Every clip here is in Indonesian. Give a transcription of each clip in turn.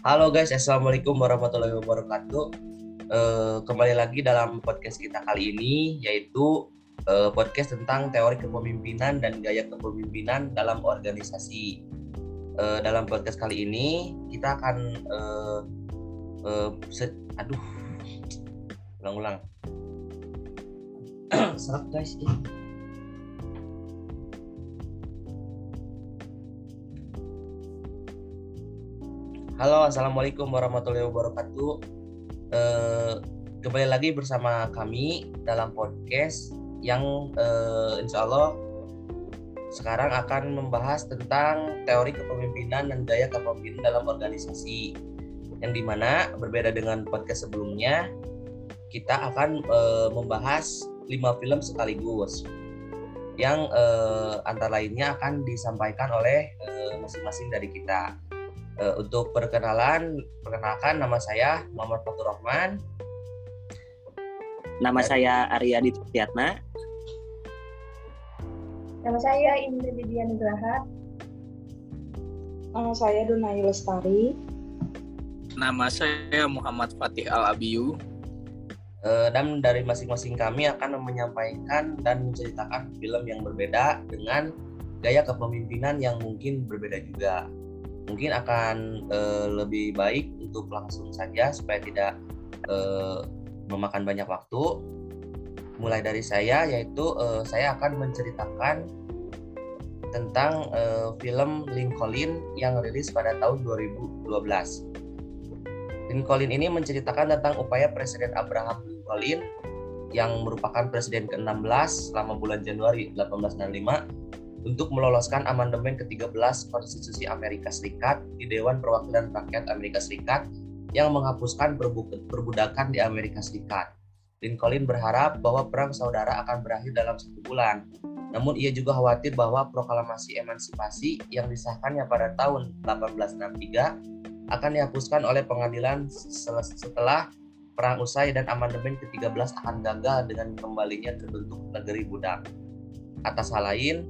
Halo guys, assalamualaikum warahmatullahi wabarakatuh. Uh, kembali lagi dalam podcast kita kali ini, yaitu uh, podcast tentang teori kepemimpinan dan gaya kepemimpinan dalam organisasi. Uh, dalam podcast kali ini kita akan, uh, uh, aduh, ulang-ulang. Serap guys. Halo, assalamualaikum warahmatullahi wabarakatuh. Uh, kembali lagi bersama kami dalam podcast yang uh, insya Allah sekarang akan membahas tentang teori kepemimpinan dan gaya kepemimpinan dalam organisasi. Yang di mana berbeda dengan podcast sebelumnya, kita akan uh, membahas lima film sekaligus yang uh, antara lainnya akan disampaikan oleh masing-masing uh, dari kita. Uh, untuk perkenalan, perkenalkan nama saya Muhammad Fatur Rahman. Nama saya Arya Ditiyatna. Nama saya Indra Didian. Nama saya Dunai Lestari. Nama saya Muhammad Fatih Al Abiyu. Uh, dan dari masing-masing kami akan menyampaikan dan menceritakan film yang berbeda dengan gaya kepemimpinan yang mungkin berbeda juga mungkin akan uh, lebih baik untuk langsung saja supaya tidak uh, memakan banyak waktu. Mulai dari saya yaitu uh, saya akan menceritakan tentang uh, film Lincoln yang rilis pada tahun 2012. Lincoln ini menceritakan tentang upaya Presiden Abraham Lincoln yang merupakan presiden ke-16 selama bulan Januari 1865 untuk meloloskan amandemen ke-13 Konstitusi Amerika Serikat di Dewan Perwakilan Rakyat Amerika Serikat yang menghapuskan perbudakan di Amerika Serikat. Lincoln berharap bahwa perang saudara akan berakhir dalam satu bulan. Namun ia juga khawatir bahwa proklamasi emansipasi yang disahkannya pada tahun 1863 akan dihapuskan oleh pengadilan setelah perang usai dan amandemen ke-13 akan gagal dengan kembalinya terbentuk negeri budak. Atas hal lain,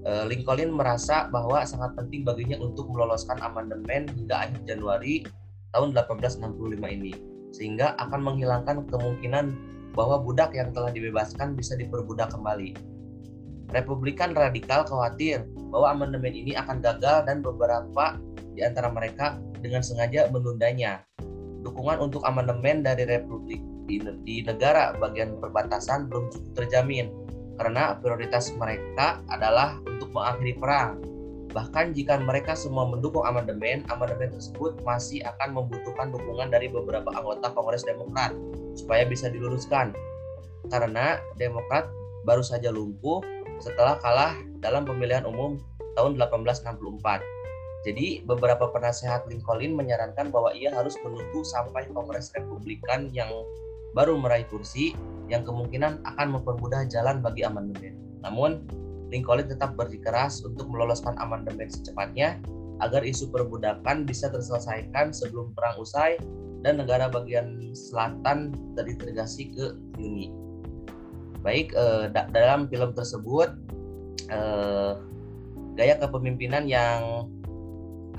Lincoln merasa bahwa sangat penting baginya untuk meloloskan amandemen hingga akhir Januari tahun 1865 ini, sehingga akan menghilangkan kemungkinan bahwa budak yang telah dibebaskan bisa diperbudak kembali. Republikan radikal khawatir bahwa amandemen ini akan gagal dan beberapa di antara mereka dengan sengaja menundanya. Dukungan untuk amandemen dari Republik di, di negara bagian perbatasan belum cukup terjamin karena prioritas mereka adalah untuk mengakhiri perang. Bahkan jika mereka semua mendukung amandemen, amandemen tersebut masih akan membutuhkan dukungan dari beberapa anggota Kongres Demokrat supaya bisa diluruskan. Karena Demokrat baru saja lumpuh setelah kalah dalam pemilihan umum tahun 1864. Jadi beberapa penasehat Lincoln menyarankan bahwa ia harus menunggu sampai Kongres Republikan yang baru meraih kursi yang kemungkinan akan mempermudah jalan bagi amandemen. Namun, Lincoln tetap bersikeras untuk meloloskan amandemen secepatnya agar isu perbudakan bisa terselesaikan sebelum perang usai dan negara bagian selatan terintegrasi ke Uni. Baik, eh, dalam film tersebut eh, gaya kepemimpinan yang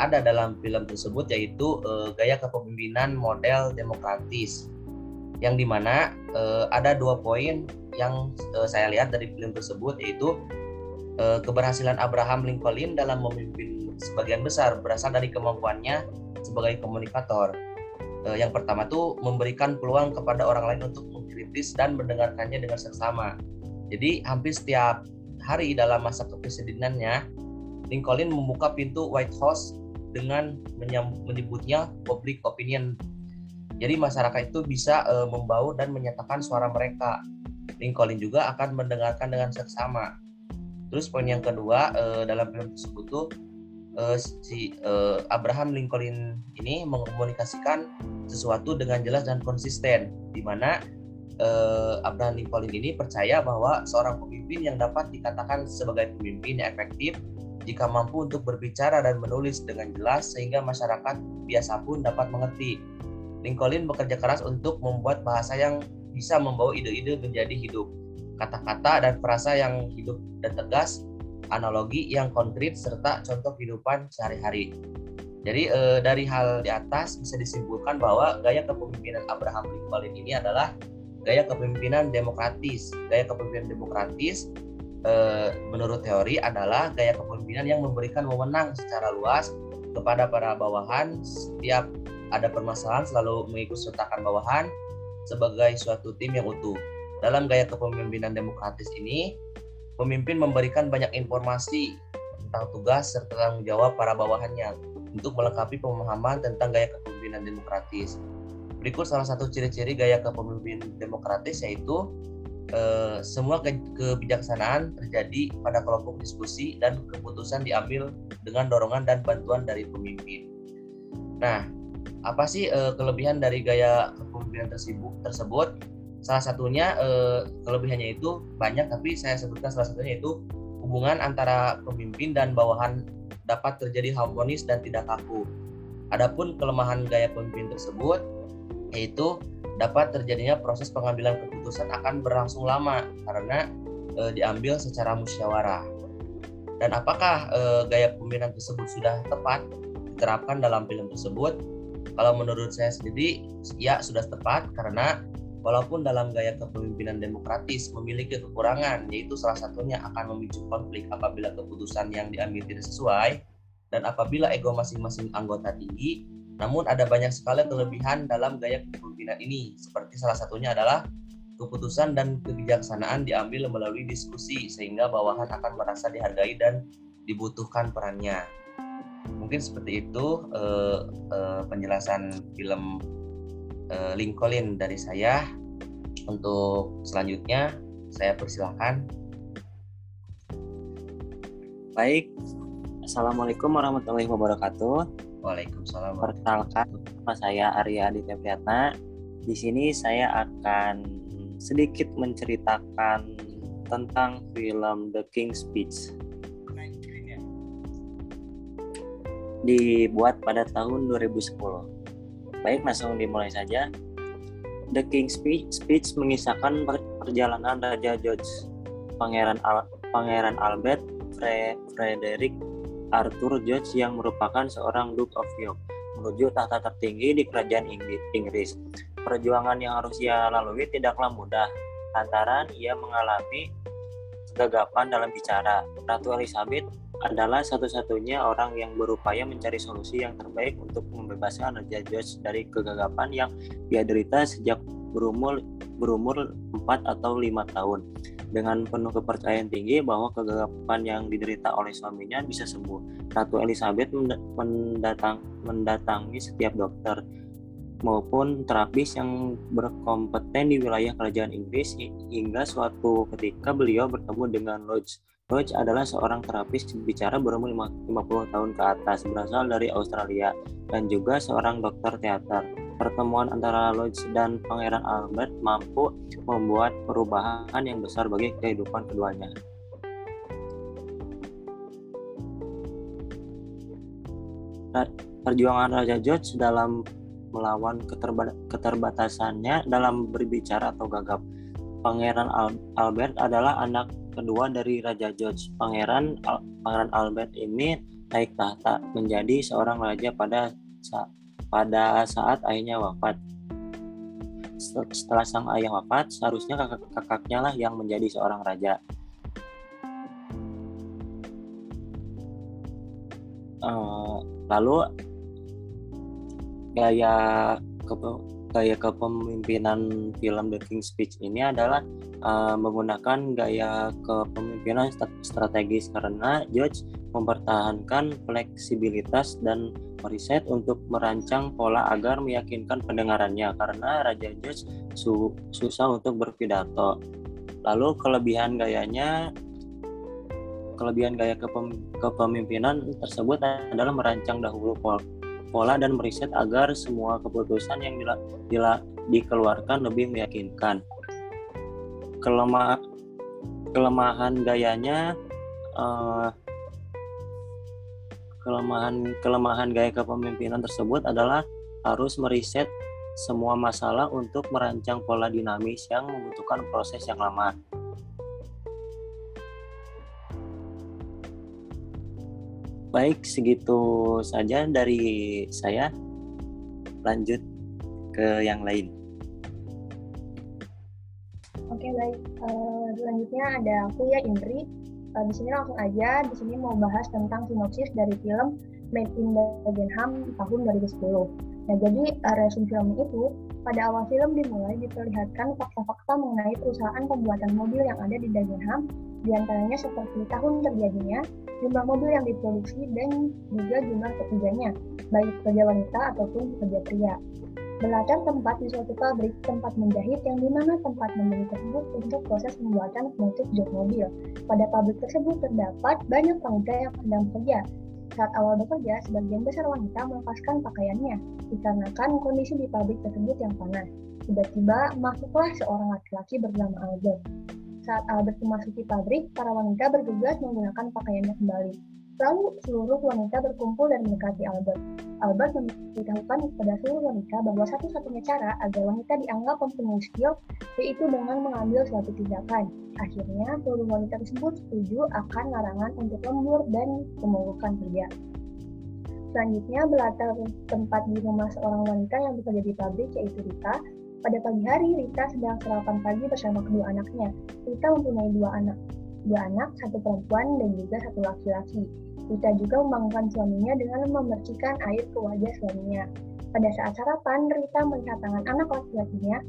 ada dalam film tersebut yaitu eh, gaya kepemimpinan model demokratis yang di mana uh, ada dua poin yang uh, saya lihat dari film tersebut yaitu uh, keberhasilan Abraham Lincoln dalam memimpin sebagian besar berasal dari kemampuannya sebagai komunikator. Uh, yang pertama tuh memberikan peluang kepada orang lain untuk mengkritis dan mendengarkannya dengan seksama. Jadi hampir setiap hari dalam masa kepresidenannya, Lincoln membuka pintu White House dengan menyebutnya public opinion jadi masyarakat itu bisa uh, membaur dan menyatakan suara mereka. Lincoln juga akan mendengarkan dengan seksama. Terus poin yang kedua uh, dalam film tersebut tuh uh, si uh, Abraham Lincoln ini mengkomunikasikan sesuatu dengan jelas dan konsisten, di mana uh, Abraham Lincoln ini percaya bahwa seorang pemimpin yang dapat dikatakan sebagai pemimpin yang efektif jika mampu untuk berbicara dan menulis dengan jelas sehingga masyarakat biasa pun dapat mengerti Lincoln bekerja keras untuk membuat bahasa yang bisa membawa ide-ide menjadi hidup. Kata-kata dan frasa yang hidup dan tegas, analogi yang konkret, serta contoh kehidupan sehari-hari. Jadi eh, dari hal di atas bisa disimpulkan bahwa gaya kepemimpinan Abraham Lincoln ini adalah gaya kepemimpinan demokratis. Gaya kepemimpinan demokratis eh, menurut teori adalah gaya kepemimpinan yang memberikan wewenang secara luas kepada para bawahan setiap ada permasalahan selalu mengikut sertakan bawahan sebagai suatu tim yang utuh. Dalam gaya kepemimpinan demokratis ini, pemimpin memberikan banyak informasi tentang tugas serta tanggung jawab para bawahannya untuk melengkapi pemahaman tentang gaya kepemimpinan demokratis. Berikut salah satu ciri-ciri gaya kepemimpinan demokratis yaitu eh, semua ke kebijaksanaan terjadi pada kelompok diskusi dan keputusan diambil dengan dorongan dan bantuan dari pemimpin. Nah, apa sih eh, kelebihan dari gaya kepemimpinan tersebut? tersebut? Salah satunya eh, kelebihannya itu banyak, tapi saya sebutkan salah satunya itu hubungan antara pemimpin dan bawahan dapat terjadi harmonis dan tidak kaku. Adapun kelemahan gaya pemimpin tersebut yaitu dapat terjadinya proses pengambilan keputusan akan berlangsung lama karena e, diambil secara musyawarah. Dan apakah e, gaya pemimpinan tersebut sudah tepat diterapkan dalam film tersebut? Kalau menurut saya sendiri, ya sudah tepat karena walaupun dalam gaya kepemimpinan demokratis memiliki kekurangan, yaitu salah satunya akan memicu konflik apabila keputusan yang diambil tidak sesuai dan apabila ego masing-masing anggota tinggi, namun ada banyak sekali kelebihan dalam gaya kepemimpinan ini, seperti salah satunya adalah keputusan dan kebijaksanaan diambil melalui diskusi sehingga bawahan akan merasa dihargai dan dibutuhkan perannya. Mungkin seperti itu eh, eh, penjelasan film uh, Lincoln dari saya. Untuk selanjutnya saya persilahkan. Baik, Assalamualaikum warahmatullahi wabarakatuh. Waalaikumsalam. Perkenalkan, nama saya Arya Aditya Priyatna. Di sini saya akan sedikit menceritakan tentang film The King's Speech. Dibuat pada tahun 2010 Baik, langsung dimulai saja. The King's Speech, Speech mengisahkan perjalanan Raja George, Pangeran Al Pangeran Albert Fre Frederick Arthur George yang merupakan seorang Duke of York menuju tahta tertinggi di kerajaan Inggris. Perjuangan yang harus ia lalui tidaklah mudah, lantaran ia mengalami kegagapan dalam bicara. Ratu Elizabeth adalah satu-satunya orang yang berupaya mencari solusi yang terbaik untuk membebaskan Raja George dari kegagapan yang ia derita sejak berumur berumur 4 atau 5 tahun dengan penuh kepercayaan tinggi bahwa kegagapan yang diderita oleh suaminya bisa sembuh. Ratu Elizabeth mendatang, mendatangi setiap dokter maupun terapis yang berkompeten di wilayah kerajaan Inggris hingga suatu ketika beliau bertemu dengan Lodge Roach adalah seorang terapis bicara berumur 50 tahun ke atas, berasal dari Australia, dan juga seorang dokter teater. Pertemuan antara Lodge dan Pangeran Albert mampu membuat perubahan yang besar bagi kehidupan keduanya. Perjuangan Raja George dalam melawan keterbatasannya dalam berbicara atau gagap. Pangeran Albert adalah anak kedua dari Raja George. Pangeran Al Pangeran Albert ini naik tahta menjadi seorang raja pada sa pada saat ayahnya wafat. Setelah sang ayah wafat, seharusnya kakak-kakaknya lah yang menjadi seorang raja. Uh, lalu gaya gaya kepemimpinan film The King's Speech ini adalah uh, menggunakan gaya kepemimpinan strategis karena George mempertahankan fleksibilitas dan meriset untuk merancang pola agar meyakinkan pendengarannya karena Raja George su susah untuk berpidato. Lalu kelebihan gayanya kelebihan gaya kepem kepemimpinan tersebut adalah merancang dahulu pola dan meriset agar semua keputusan yang dila, dila, dikeluarkan lebih meyakinkan. Kelemah, kelemahan gayanya uh, kelemahan kelemahan gaya kepemimpinan tersebut adalah harus meriset semua masalah untuk merancang pola dinamis yang membutuhkan proses yang lama. Baik, segitu saja dari saya. Lanjut ke yang lain. Oke baik, uh, ada aku ya Indri. Uh, di sini langsung aja, di sini mau bahas tentang sinopsis dari film Made in Dagenham tahun 2010. Nah jadi uh, resume film itu pada awal film dimulai diperlihatkan fakta-fakta mengenai perusahaan pembuatan mobil yang ada di Dagenham, di antaranya seperti tahun terjadinya, jumlah mobil yang diproduksi, dan juga jumlah pekerjanya, baik pekerja wanita ataupun pekerja pria. Belajar tempat di suatu pabrik tempat menjahit yang di mana tempat membeli tersebut untuk proses pembuatan motif jok mobil. Pada pabrik tersebut terdapat banyak wanita yang sedang bekerja. Saat awal bekerja, sebagian besar wanita melepaskan pakaiannya dikarenakan kondisi di pabrik tersebut yang panas. Tiba-tiba masuklah seorang laki-laki bernama Albert. Saat Albert memasuki pabrik, para wanita bergegas menggunakan pakaiannya kembali. Lalu seluruh wanita berkumpul dan mendekati Albert. Albert memberitahukan kepada seluruh wanita bahwa satu-satunya cara agar wanita dianggap mempunyai skill yaitu dengan mengambil suatu tindakan. Akhirnya, seluruh wanita tersebut setuju akan larangan untuk lembur dan pemogokan kerja. Selanjutnya, belatar tempat di rumah seorang wanita yang bekerja di pabrik yaitu Rita. Pada pagi hari, Rita sedang sarapan pagi bersama kedua anaknya. Rita mempunyai dua anak, dua anak, satu perempuan dan juga satu laki-laki. Rita juga membangunkan suaminya dengan memercikan air ke wajah suaminya. Pada saat sarapan, Rita melihat tangan anak laki-lakinya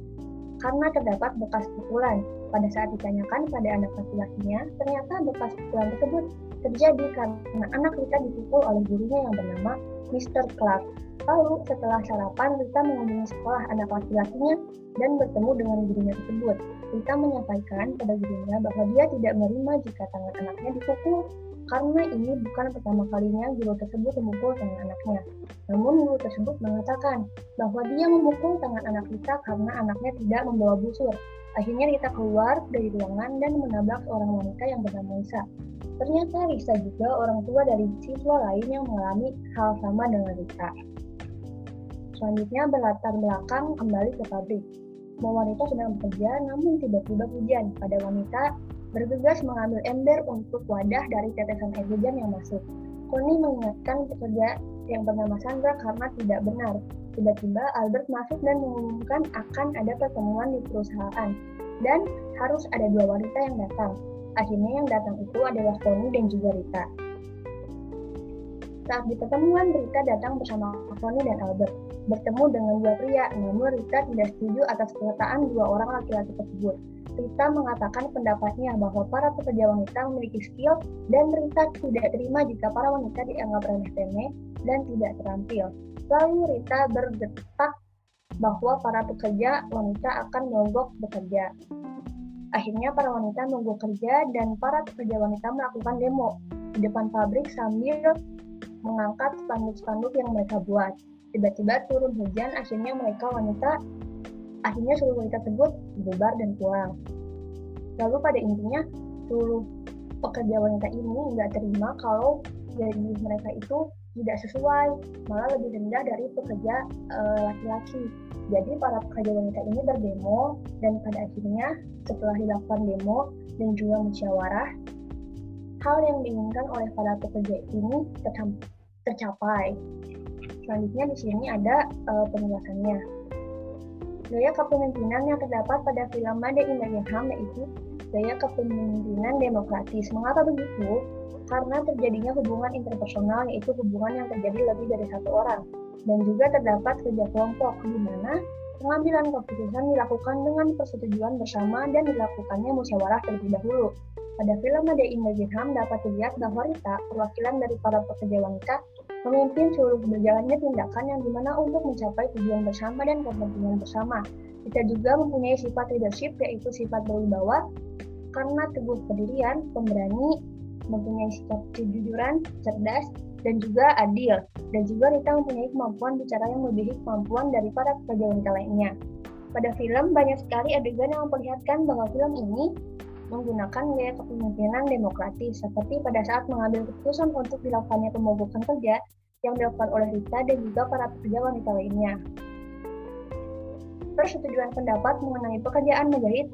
karena terdapat bekas pukulan. Pada saat ditanyakan pada anak laki-lakinya, ternyata bekas pukulan tersebut terjadi karena anak Rita dipukul oleh gurunya yang bernama Mr. Clark. Lalu setelah sarapan, Rita mengunjungi sekolah anak laki-lakinya dan bertemu dengan gurunya tersebut. Rita menyampaikan pada gurunya bahwa dia tidak menerima jika tangan anaknya dipukul karena ini bukan pertama kalinya guru tersebut memukul tangan anaknya. Namun guru tersebut mengatakan bahwa dia memukul tangan anak Rita karena anaknya tidak membawa busur. Akhirnya Rita keluar dari ruangan dan menabrak seorang wanita yang bernama Lisa. Ternyata Risa juga orang tua dari siswa lain yang mengalami hal sama dengan Rita. Selanjutnya berlatar belakang kembali ke pabrik. Semua wanita sedang bekerja, namun tiba-tiba hujan. Pada wanita bergegas mengambil ember untuk wadah dari tetesan air hujan yang masuk. Koni mengingatkan pekerja yang bernama Sandra karena tidak benar. Tiba-tiba Albert masuk dan mengumumkan akan ada pertemuan di perusahaan dan harus ada dua wanita yang datang. Akhirnya yang datang itu adalah Koni dan juga Rita. Saat di pertemuan, Rita datang bersama Koni dan Albert. Bertemu dengan dua pria, namun Rita tidak setuju atas pernyataan dua orang laki-laki tersebut. Rita mengatakan pendapatnya bahwa para pekerja wanita memiliki skill dan Rita tidak terima jika para wanita dianggap remeh-temeh dan tidak terampil. Lalu Rita bergetak bahwa para pekerja wanita akan mogok bekerja. Akhirnya para wanita mogok kerja dan para pekerja wanita melakukan demo di depan pabrik sambil mengangkat spanduk-spanduk yang mereka buat. Tiba-tiba turun hujan, akhirnya mereka wanita akhirnya seluruh wanita tersebut bubar dan pulang. Lalu pada intinya seluruh pekerja wanita ini nggak terima kalau gaji mereka itu tidak sesuai, malah lebih rendah dari pekerja eh, laki-laki. Uh, Jadi para pekerja wanita ini berdemo dan pada akhirnya setelah dilakukan demo dan juga musyawarah, hal yang diinginkan oleh para pekerja ini tercapai. Selanjutnya di sini ada uh, penjelasannya. Gaya kepemimpinan yang terdapat pada film Made in Ham yaitu gaya kepemimpinan demokratis. Mengapa begitu? Karena terjadinya hubungan interpersonal yaitu hubungan yang terjadi lebih dari satu orang dan juga terdapat kerja kelompok di mana pengambilan keputusan dilakukan dengan persetujuan bersama dan dilakukannya musyawarah terlebih dahulu. Pada film Made in Ham dapat dilihat bahwa Rita, perwakilan dari para pekerja wanita, memimpin seluruh berjalannya tindakan yang di mana untuk mencapai tujuan bersama dan kepentingan bersama. Kita juga mempunyai sifat leadership yaitu sifat berwibawa karena teguh pendirian, pemberani, mempunyai sikap kejujuran, cerdas, dan juga adil. Dan juga Rita mempunyai kemampuan bicara yang melebihi kemampuan dari para pekerja lainnya. Pada film, banyak sekali adegan yang memperlihatkan bahwa film ini menggunakan gaya kepemimpinan demokratis, seperti pada saat mengambil keputusan untuk dilakukannya pemogokan kerja yang dilakukan oleh Rita dan juga para pekerja wanita lainnya. Persetujuan pendapat mengenai pekerjaan menjahit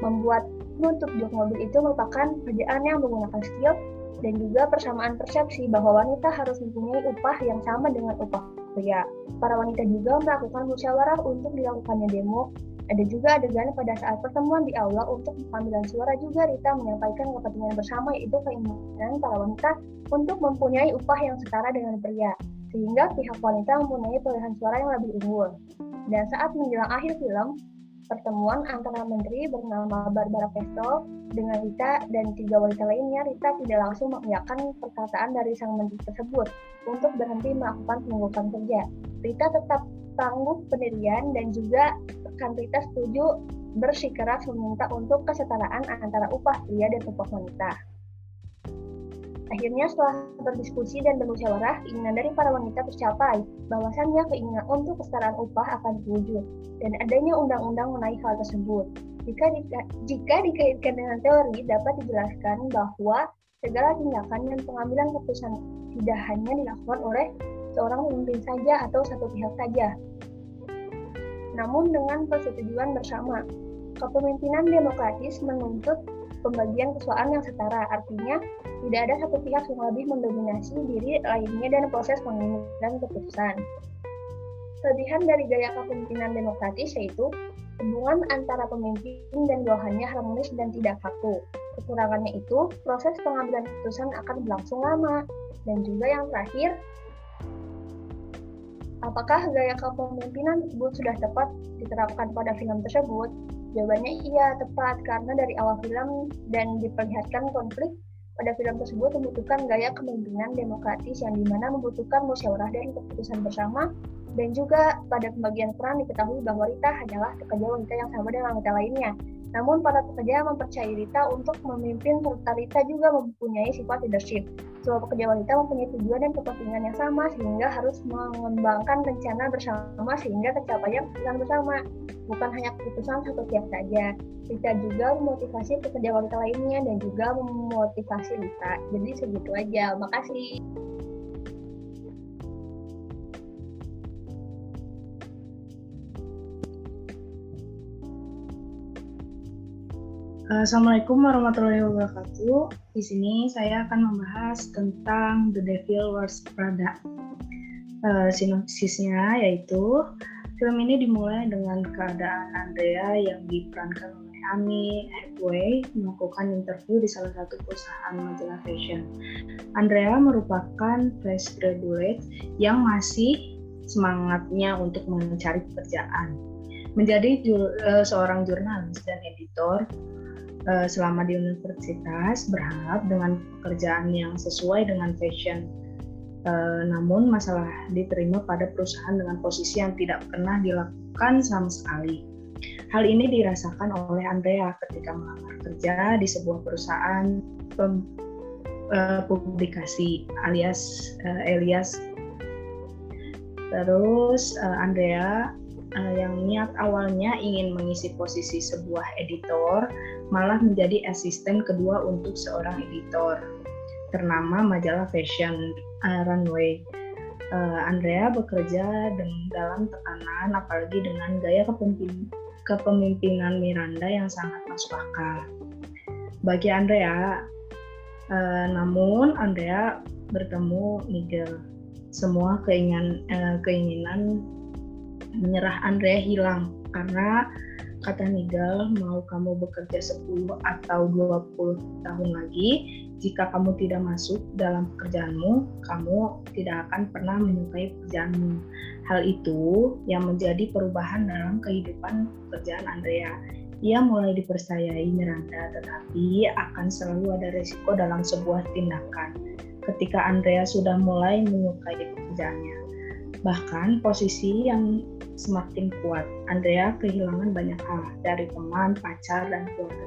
membuat Menutup jok mobil itu merupakan pekerjaan yang menggunakan skill dan juga persamaan persepsi bahwa wanita harus mempunyai upah yang sama dengan upah pria. Para wanita juga melakukan musyawarah untuk dilakukannya demo. Ada juga adegan pada saat pertemuan di aula untuk pengambilan suara juga Rita menyampaikan kepentingan bersama yaitu keinginan para wanita untuk mempunyai upah yang setara dengan pria, sehingga pihak wanita mempunyai pilihan suara yang lebih unggul. Dan saat menjelang akhir film, pertemuan antara menteri bernama Barbara Pesto dengan Rita dan tiga wanita lainnya, Rita tidak langsung mengiyakan perkataan dari sang menteri tersebut untuk berhenti melakukan penunggukan kerja. Rita tetap tangguh pendirian dan juga rekan Rita setuju bersikeras meminta untuk kesetaraan antara upah pria dan upah wanita. Akhirnya setelah berdiskusi dan bermusyawarah, keinginan dari para wanita tercapai, bahwasannya keinginan untuk kesetaraan upah akan diwujud, dan adanya undang-undang mengenai hal tersebut. Jika, jika dikaitkan dengan teori, dapat dijelaskan bahwa segala tindakan dan pengambilan keputusan tidak hanya dilakukan oleh seorang pemimpin saja atau satu pihak saja, namun dengan persetujuan bersama. Kepemimpinan demokratis menuntut pembagian kekuasaan yang setara, artinya tidak ada satu pihak yang lebih mendominasi diri lainnya dan proses pengambilan keputusan. Kelebihan dari gaya kepemimpinan demokratis yaitu hubungan antara pemimpin dan bawahannya harmonis dan tidak kaku. Kekurangannya itu, proses pengambilan keputusan akan berlangsung lama. Dan juga yang terakhir, apakah gaya kepemimpinan tersebut sudah tepat diterapkan pada film tersebut? Jawabannya iya, tepat, karena dari awal film dan diperlihatkan konflik pada film tersebut membutuhkan gaya kepemimpinan demokratis yang di mana membutuhkan musyawarah dan keputusan bersama dan juga pada pembagian peran diketahui bahwa Rita hanyalah pekerja wanita yang sama dengan wanita lainnya. Namun para pekerja mempercayai Rita untuk memimpin serta Rita juga mempunyai sifat leadership. Semua pekerja wanita mempunyai tujuan dan kepentingan yang sama sehingga harus mengembangkan rencana bersama sehingga tercapai keputusan bersama. Bukan hanya keputusan satu pihak saja. Rita juga memotivasi pekerja wanita lainnya dan juga memotivasi Rita. Jadi segitu aja. Makasih. Assalamualaikum warahmatullahi wabarakatuh. Di sini saya akan membahas tentang The Devil Wears Prada. Uh, sinopsisnya yaitu film ini dimulai dengan keadaan Andrea yang diperankan oleh Annie Hathaway melakukan interview di salah satu perusahaan majalah fashion. Andrea merupakan fresh graduate yang masih semangatnya untuk mencari pekerjaan. Menjadi uh, seorang jurnalis dan editor, uh, selama di universitas berharap dengan pekerjaan yang sesuai dengan fashion. Uh, namun masalah diterima pada perusahaan dengan posisi yang tidak pernah dilakukan sama sekali. Hal ini dirasakan oleh Andrea ketika melamar kerja di sebuah perusahaan pem, uh, publikasi alias uh, Elias. Terus uh, Andrea yang niat awalnya ingin mengisi posisi sebuah editor malah menjadi asisten kedua untuk seorang editor ternama majalah fashion uh, Runway. Uh, Andrea bekerja dalam tekanan apalagi dengan gaya kepemimpin, kepemimpinan Miranda yang sangat masuk akal. Bagi Andrea, uh, namun Andrea bertemu Nigel. Semua keinginan, uh, keinginan menyerah Andrea hilang karena kata Nigel mau kamu bekerja 10 atau 20 tahun lagi jika kamu tidak masuk dalam pekerjaanmu kamu tidak akan pernah menyukai pekerjaanmu. Hal itu yang menjadi perubahan dalam kehidupan pekerjaan Andrea. Ia mulai dipercayai Miranda tetapi akan selalu ada resiko dalam sebuah tindakan. Ketika Andrea sudah mulai menyukai pekerjaannya bahkan posisi yang semakin kuat. Andrea kehilangan banyak hal dari teman, pacar, dan keluarga.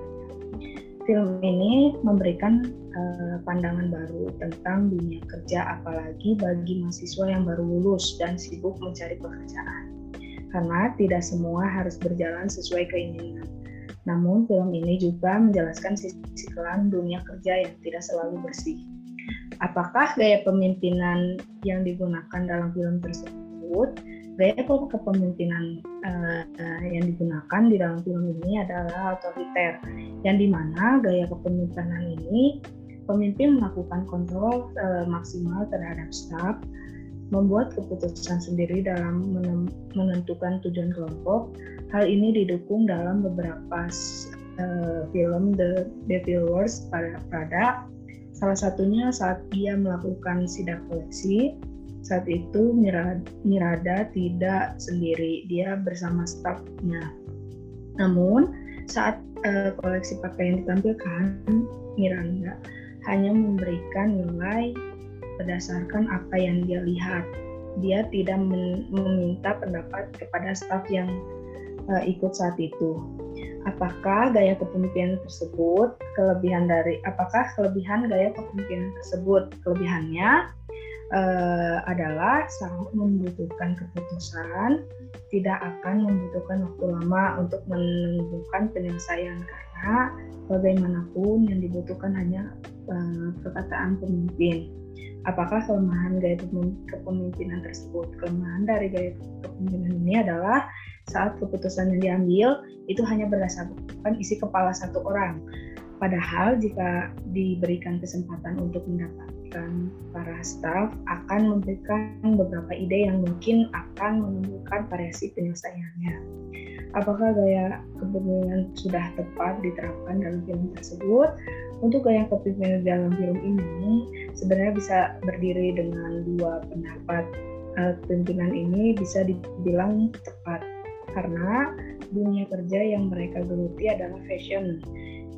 Film ini memberikan uh, pandangan baru tentang dunia kerja, apalagi bagi mahasiswa yang baru lulus dan sibuk mencari pekerjaan. Karena tidak semua harus berjalan sesuai keinginan. Namun, film ini juga menjelaskan sisi kelam dunia kerja yang tidak selalu bersih. Apakah gaya pemimpinan yang digunakan dalam film tersebut gaya kepemimpinan uh, uh, yang digunakan di dalam film ini adalah otoriter, yang di mana gaya kepemimpinan ini pemimpin melakukan kontrol uh, maksimal terhadap staf, membuat keputusan sendiri dalam menentukan tujuan kelompok. Hal ini didukung dalam beberapa uh, film The Devil Wears Prada. Salah satunya saat ia melakukan sidak koleksi. Saat itu Mirada, Mirada tidak sendiri, dia bersama stafnya. Namun saat uh, koleksi pakaian ditampilkan, Miranda hanya memberikan nilai berdasarkan apa yang dia lihat. Dia tidak meminta pendapat kepada staf yang uh, ikut saat itu. Apakah gaya kepemimpinan tersebut kelebihan dari apakah kelebihan gaya kepemimpinan tersebut? Kelebihannya uh, adalah sangat membutuhkan keputusan, tidak akan membutuhkan waktu lama untuk menemukan penyelesaian karena bagaimanapun yang dibutuhkan hanya uh, perkataan pemimpin apakah kelemahan gaya kepemimpinan tersebut. Kelemahan dari gaya kepemimpinan ini adalah saat keputusan yang diambil itu hanya berdasarkan isi kepala satu orang. Padahal jika diberikan kesempatan untuk mendapatkan para staf akan memberikan beberapa ide yang mungkin akan menimbulkan variasi penyelesaiannya. Apakah gaya kepemimpinan sudah tepat diterapkan dalam film tersebut? Untuk gaya kepemimpinan dalam film ini sebenarnya bisa berdiri dengan dua pendapat. Uh, pimpinan ini bisa dibilang tepat karena dunia kerja yang mereka geluti adalah fashion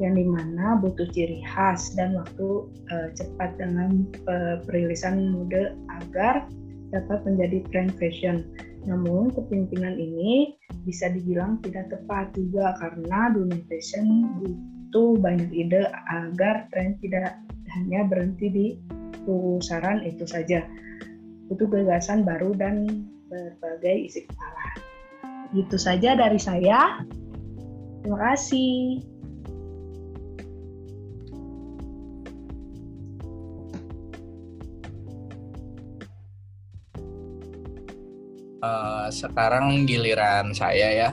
yang di mana butuh ciri khas dan waktu uh, cepat dalam uh, perilisan mode agar dapat menjadi tren fashion. Namun kepemimpinan ini bisa dibilang tidak tepat juga karena dunia fashion butuh banyak ide agar tren tidak hanya berhenti di pusaran itu saja. Butuh gagasan baru dan berbagai isi kepala. Itu saja dari saya. Terima kasih. Uh, sekarang giliran saya ya.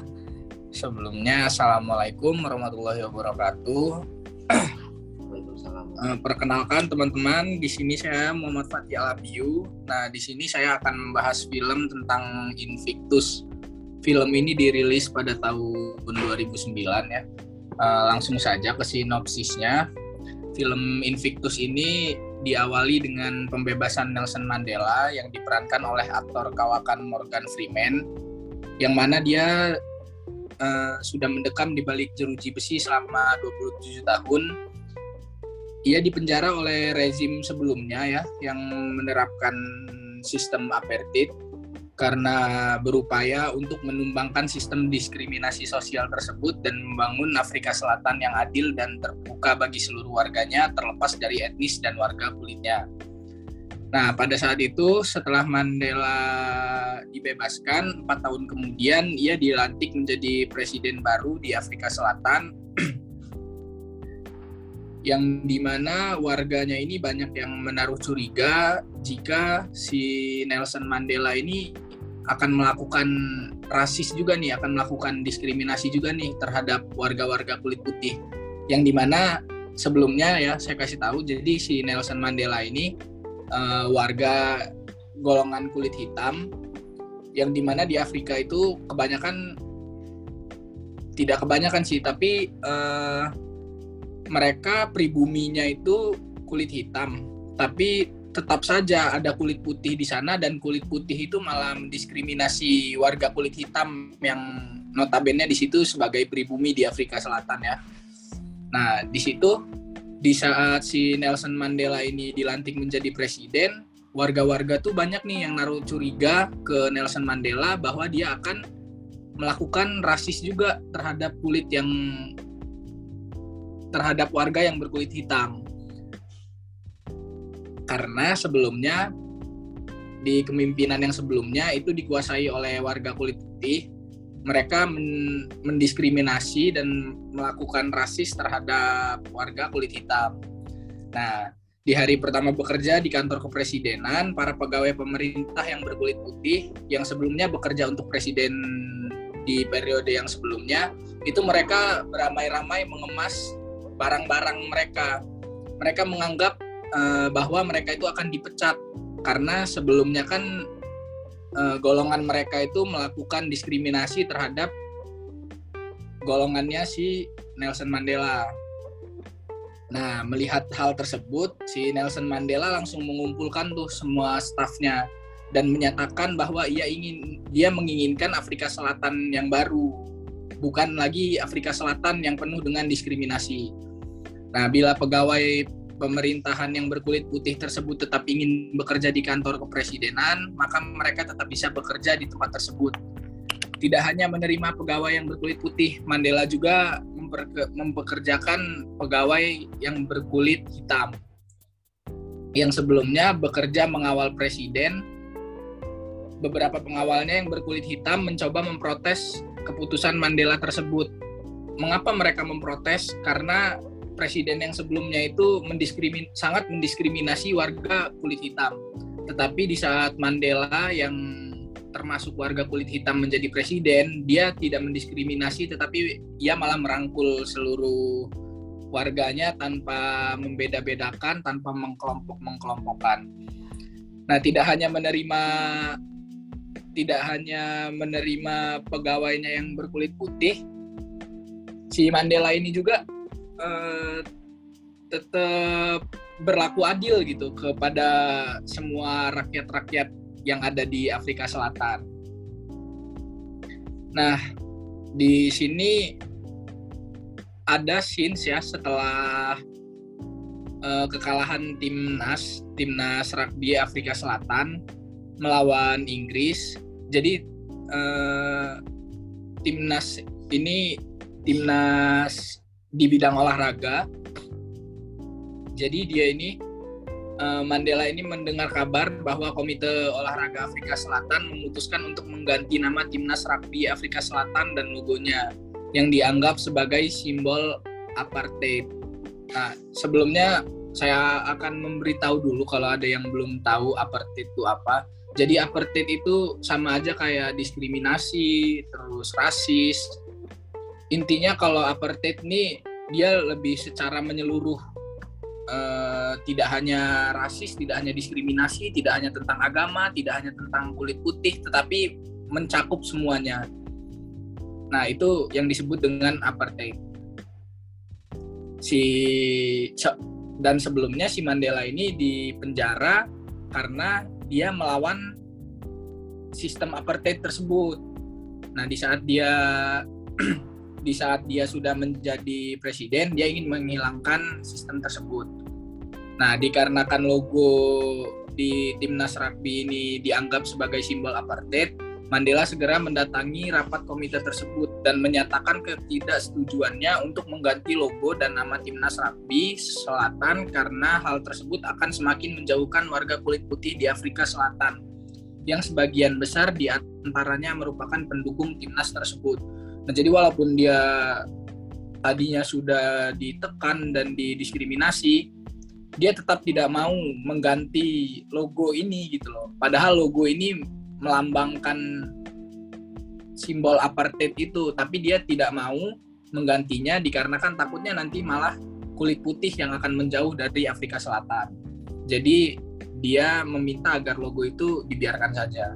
Sebelumnya, Assalamualaikum warahmatullahi wabarakatuh. Uh, perkenalkan teman-teman, di sini saya Muhammad Fatih Alabiu. Nah, di sini saya akan membahas film tentang Invictus. Film ini dirilis pada tahun 2009 ya. Uh, langsung saja ke sinopsisnya. Film Invictus ini diawali dengan pembebasan Nelson Mandela yang diperankan oleh aktor kawakan Morgan Freeman yang mana dia uh, sudah mendekam di balik jeruji besi selama 27 tahun. Ia dipenjara oleh rezim sebelumnya ya yang menerapkan sistem apartheid karena berupaya untuk menumbangkan sistem diskriminasi sosial tersebut dan membangun Afrika Selatan yang adil dan terbuka bagi seluruh warganya terlepas dari etnis dan warga kulitnya. Nah, pada saat itu setelah Mandela dibebaskan, empat tahun kemudian ia dilantik menjadi presiden baru di Afrika Selatan, yang di mana warganya ini banyak yang menaruh curiga jika si Nelson Mandela ini akan melakukan rasis juga nih, akan melakukan diskriminasi juga nih terhadap warga-warga kulit putih, yang di mana sebelumnya ya saya kasih tahu, jadi si Nelson Mandela ini uh, warga golongan kulit hitam yang di mana di Afrika itu kebanyakan tidak kebanyakan sih tapi uh, mereka pribuminya itu kulit hitam. Tapi tetap saja ada kulit putih di sana dan kulit putih itu malah mendiskriminasi warga kulit hitam yang notabene di situ sebagai pribumi di Afrika Selatan ya. Nah, di situ di saat si Nelson Mandela ini dilantik menjadi presiden, warga-warga tuh banyak nih yang naruh curiga ke Nelson Mandela bahwa dia akan melakukan rasis juga terhadap kulit yang terhadap warga yang berkulit hitam. Karena sebelumnya di kepemimpinan yang sebelumnya itu dikuasai oleh warga kulit putih mereka mendiskriminasi dan melakukan rasis terhadap warga kulit hitam. Nah, di hari pertama bekerja di kantor kepresidenan, para pegawai pemerintah yang berkulit putih yang sebelumnya bekerja untuk presiden di periode yang sebelumnya, itu mereka beramai-ramai mengemas barang-barang mereka. Mereka menganggap uh, bahwa mereka itu akan dipecat karena sebelumnya kan uh, golongan mereka itu melakukan diskriminasi terhadap golongannya si Nelson Mandela Nah, melihat hal tersebut, si Nelson Mandela langsung mengumpulkan tuh semua stafnya dan menyatakan bahwa ia ingin dia menginginkan Afrika Selatan yang baru, bukan lagi Afrika Selatan yang penuh dengan diskriminasi. Nah, bila pegawai pemerintahan yang berkulit putih tersebut tetap ingin bekerja di kantor kepresidenan, maka mereka tetap bisa bekerja di tempat tersebut. Tidak hanya menerima pegawai yang berkulit putih, Mandela juga mempekerjakan pegawai yang berkulit hitam. Yang sebelumnya bekerja mengawal presiden beberapa pengawalnya yang berkulit hitam mencoba memprotes keputusan Mandela tersebut. Mengapa mereka memprotes? Karena presiden yang sebelumnya itu mendiskrimin sangat mendiskriminasi warga kulit hitam tetapi di saat Mandela yang termasuk warga kulit hitam menjadi presiden, dia tidak mendiskriminasi tetapi ia malah merangkul seluruh warganya tanpa membeda-bedakan, tanpa mengkelompok-mengkelompokkan. Nah, tidak hanya menerima tidak hanya menerima pegawainya yang berkulit putih, si Mandela ini juga eh, tetap berlaku adil gitu kepada semua rakyat-rakyat yang ada di Afrika Selatan. Nah, di sini ada scenes ya setelah uh, kekalahan timnas timnas rugby Afrika Selatan melawan Inggris. Jadi uh, timnas ini timnas di bidang olahraga. Jadi dia ini Eh, Mandela ini mendengar kabar bahwa Komite Olahraga Afrika Selatan memutuskan untuk mengganti nama timnas rugby Afrika Selatan dan logonya yang dianggap sebagai simbol apartheid. Nah, sebelumnya saya akan memberitahu dulu kalau ada yang belum tahu apartheid itu apa. Jadi apartheid itu sama aja kayak diskriminasi, terus rasis. Intinya kalau apartheid ini dia lebih secara menyeluruh uh, tidak hanya rasis, tidak hanya diskriminasi, tidak hanya tentang agama, tidak hanya tentang kulit putih, tetapi mencakup semuanya. Nah, itu yang disebut dengan apartheid. Si dan sebelumnya si Mandela ini dipenjara karena dia melawan sistem apartheid tersebut. Nah, di saat dia di saat dia sudah menjadi presiden, dia ingin menghilangkan sistem tersebut. Nah, dikarenakan logo di timnas rugby ini dianggap sebagai simbol apartheid, Mandela segera mendatangi rapat komite tersebut dan menyatakan ketidaksetujuannya untuk mengganti logo dan nama timnas rugby Selatan karena hal tersebut akan semakin menjauhkan warga kulit putih di Afrika Selatan yang sebagian besar di antaranya merupakan pendukung timnas tersebut. Nah, jadi walaupun dia tadinya sudah ditekan dan didiskriminasi, dia tetap tidak mau mengganti logo ini gitu loh. Padahal logo ini melambangkan simbol apartheid itu, tapi dia tidak mau menggantinya dikarenakan takutnya nanti malah kulit putih yang akan menjauh dari Afrika Selatan. Jadi dia meminta agar logo itu dibiarkan saja.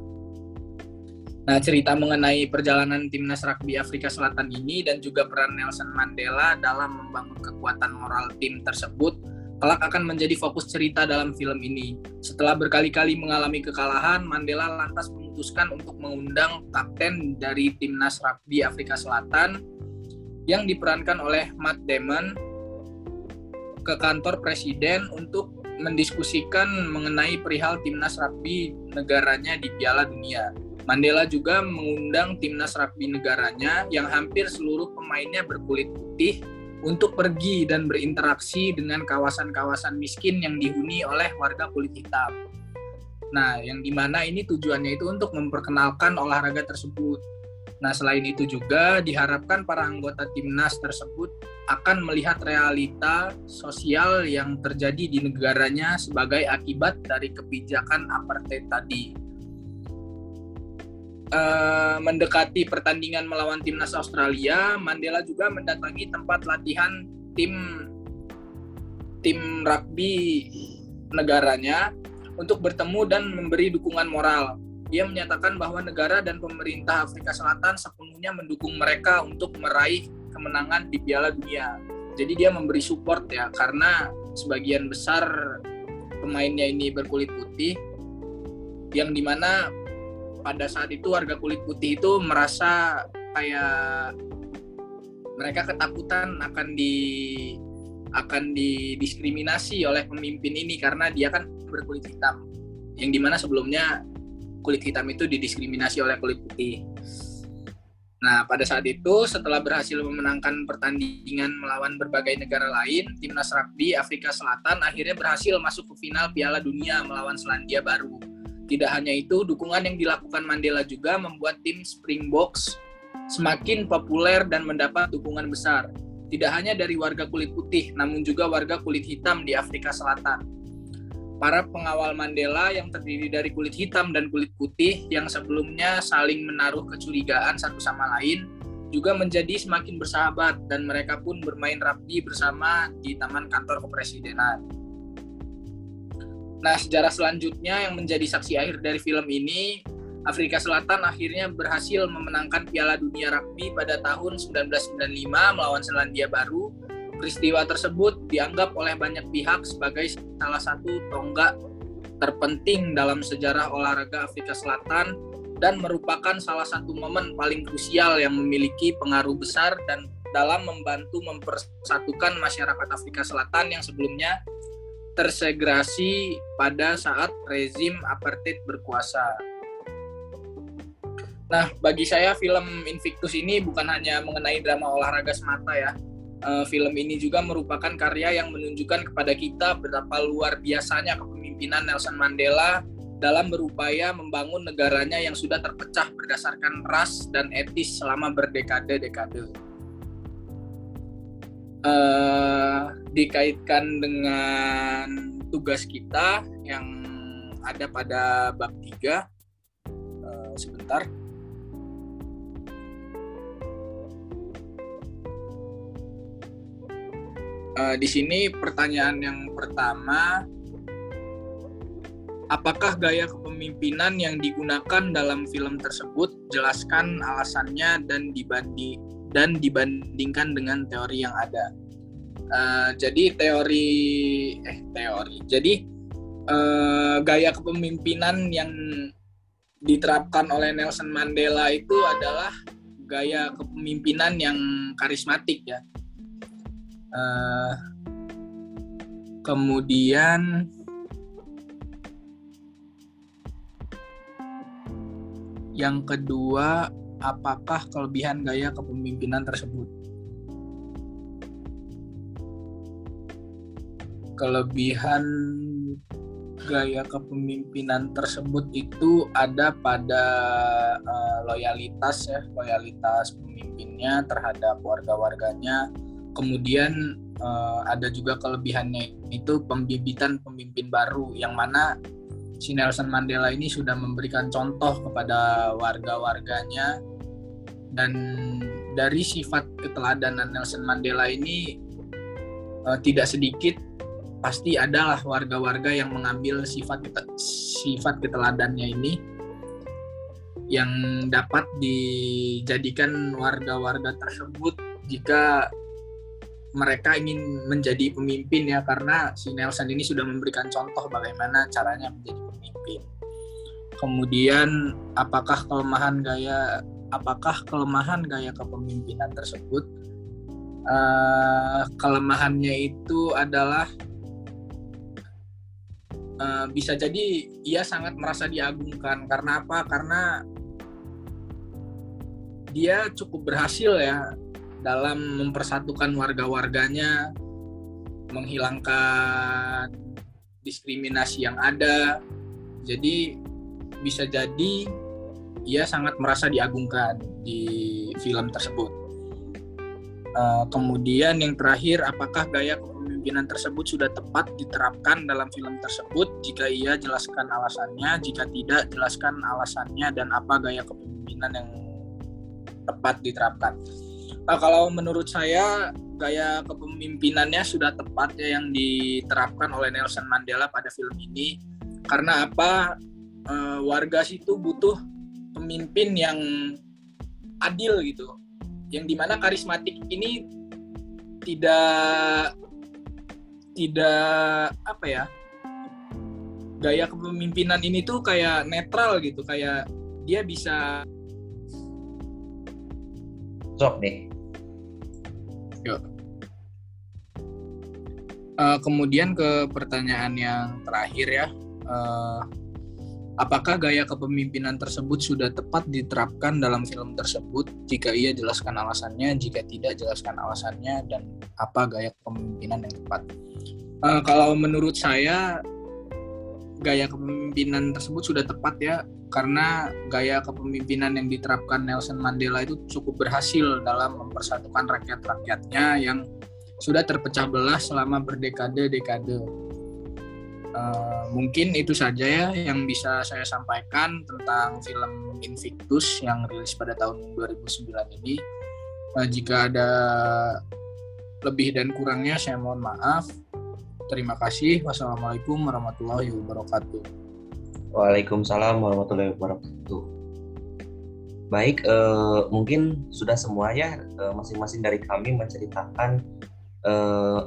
Nah, cerita mengenai perjalanan timnas rugby Afrika Selatan ini dan juga peran Nelson Mandela dalam membangun kekuatan moral tim tersebut kelak akan menjadi fokus cerita dalam film ini. Setelah berkali-kali mengalami kekalahan, Mandela lantas memutuskan untuk mengundang kapten dari timnas rugby Afrika Selatan yang diperankan oleh Matt Damon ke kantor presiden untuk mendiskusikan mengenai perihal timnas rugby negaranya di Piala Dunia. Mandela juga mengundang timnas rugby negaranya yang hampir seluruh pemainnya berkulit putih untuk pergi dan berinteraksi dengan kawasan-kawasan miskin yang dihuni oleh warga kulit hitam. Nah, yang di mana ini tujuannya itu untuk memperkenalkan olahraga tersebut. Nah, selain itu juga diharapkan para anggota timnas tersebut akan melihat realita sosial yang terjadi di negaranya sebagai akibat dari kebijakan apartheid tadi. Uh, mendekati pertandingan melawan timnas Australia, Mandela juga mendatangi tempat latihan tim tim rugby negaranya untuk bertemu dan memberi dukungan moral. Dia menyatakan bahwa negara dan pemerintah Afrika Selatan sepenuhnya mendukung mereka untuk meraih kemenangan di Piala Dunia. Jadi dia memberi support ya karena sebagian besar pemainnya ini berkulit putih yang di mana pada saat itu warga kulit putih itu merasa kayak mereka ketakutan akan di akan didiskriminasi oleh pemimpin ini karena dia kan berkulit hitam yang di mana sebelumnya kulit hitam itu didiskriminasi oleh kulit putih. Nah, pada saat itu setelah berhasil memenangkan pertandingan melawan berbagai negara lain, timnas rugby Afrika Selatan akhirnya berhasil masuk ke final Piala Dunia melawan Selandia Baru. Tidak hanya itu, dukungan yang dilakukan Mandela juga membuat tim Springboks semakin populer dan mendapat dukungan besar. Tidak hanya dari warga kulit putih, namun juga warga kulit hitam di Afrika Selatan para pengawal Mandela yang terdiri dari kulit hitam dan kulit putih yang sebelumnya saling menaruh kecurigaan satu sama lain juga menjadi semakin bersahabat dan mereka pun bermain rapi bersama di taman kantor kepresidenan. Nah, sejarah selanjutnya yang menjadi saksi akhir dari film ini, Afrika Selatan akhirnya berhasil memenangkan Piala Dunia Rugby pada tahun 1995 melawan Selandia Baru. Peristiwa tersebut dianggap oleh banyak pihak sebagai salah satu tonggak terpenting dalam sejarah olahraga Afrika Selatan dan merupakan salah satu momen paling krusial yang memiliki pengaruh besar dan dalam membantu mempersatukan masyarakat Afrika Selatan yang sebelumnya tersegrasi pada saat rezim apartheid berkuasa. Nah, bagi saya film Invictus ini bukan hanya mengenai drama olahraga semata ya, uh, film ini juga merupakan karya yang menunjukkan kepada kita betapa luar biasanya kepemimpinan Nelson Mandela dalam berupaya membangun negaranya yang sudah terpecah berdasarkan ras dan etis selama berdekade-dekade. Uh, dikaitkan dengan tugas kita yang ada pada bab 3 uh, eh, sebentar. Uh, di sini pertanyaan yang pertama apakah gaya kepemimpinan yang digunakan dalam film tersebut jelaskan alasannya dan dibanding dan dibandingkan dengan teori yang ada. Uh, jadi teori eh teori. Jadi uh, gaya kepemimpinan yang diterapkan oleh Nelson Mandela itu adalah gaya kepemimpinan yang karismatik ya. Uh, kemudian yang kedua apakah kelebihan gaya kepemimpinan tersebut? Kelebihan gaya kepemimpinan tersebut itu ada pada uh, loyalitas ya loyalitas pemimpinnya terhadap warga-warganya. Kemudian uh, ada juga kelebihannya itu pembibitan pemimpin baru yang mana si Nelson Mandela ini sudah memberikan contoh kepada warga-warganya dan dari sifat keteladanan Nelson Mandela ini uh, tidak sedikit pasti adalah warga-warga yang mengambil sifat sifat keteladannya ini yang dapat dijadikan warga-warga tersebut jika mereka ingin menjadi pemimpin ya karena si Nelson ini sudah memberikan contoh bagaimana caranya menjadi pemimpin. Kemudian apakah kelemahan gaya apakah kelemahan gaya kepemimpinan tersebut uh, kelemahannya itu adalah uh, bisa jadi ia sangat merasa diagungkan karena apa? Karena dia cukup berhasil ya dalam mempersatukan warga-warganya, menghilangkan diskriminasi yang ada. Jadi bisa jadi ia sangat merasa diagungkan di film tersebut. Uh, kemudian yang terakhir, apakah gaya kepemimpinan tersebut sudah tepat diterapkan dalam film tersebut? Jika iya, jelaskan alasannya. Jika tidak, jelaskan alasannya dan apa gaya kepemimpinan yang tepat diterapkan. Nah, kalau menurut saya gaya kepemimpinannya sudah tepat ya yang diterapkan oleh Nelson Mandela pada film ini. Karena apa? E, warga situ butuh pemimpin yang adil gitu. Yang di mana karismatik ini tidak tidak apa ya gaya kepemimpinan ini tuh kayak netral gitu. Kayak dia bisa sok nih yuk. Uh, kemudian ke pertanyaan yang terakhir ya. Uh, Apakah gaya kepemimpinan tersebut sudah tepat diterapkan dalam film tersebut? Jika iya, jelaskan alasannya. Jika tidak, jelaskan alasannya dan apa gaya kepemimpinan yang tepat. Uh, kalau menurut saya, gaya kepemimpinan tersebut sudah tepat ya, karena gaya kepemimpinan yang diterapkan Nelson Mandela itu cukup berhasil dalam mempersatukan rakyat-rakyatnya yang sudah terpecah belah selama berdekade-dekade Uh, mungkin itu saja ya yang bisa saya sampaikan tentang film Invictus yang rilis pada tahun 2009 ini. Uh, jika ada lebih dan kurangnya saya mohon maaf. Terima kasih. Wassalamualaikum warahmatullahi wabarakatuh. Waalaikumsalam warahmatullahi wabarakatuh. Baik, uh, mungkin sudah semua ya masing-masing dari kami menceritakan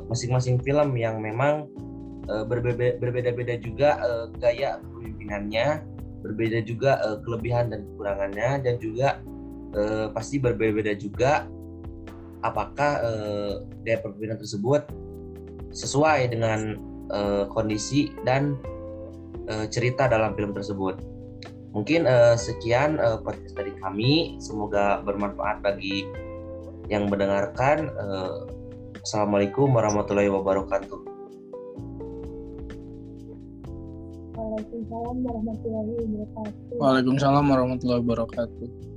masing-masing uh, film yang memang uh, berbeda-beda juga uh, gaya kepemimpinannya, berbeda juga uh, kelebihan dan kekurangannya dan juga pasti berbeda-beda juga apakah uh, gaya kepemimpinan tersebut sesuai dengan kondisi dan cerita dalam film tersebut. Mungkin sekian uh, podcast dari kami, semoga bermanfaat bagi yang mendengarkan. Assalamualaikum warahmatullahi wabarakatuh. Waalaikumsalam warahmatullahi wabarakatuh. Waalaikumsalam warahmatullahi wabarakatuh.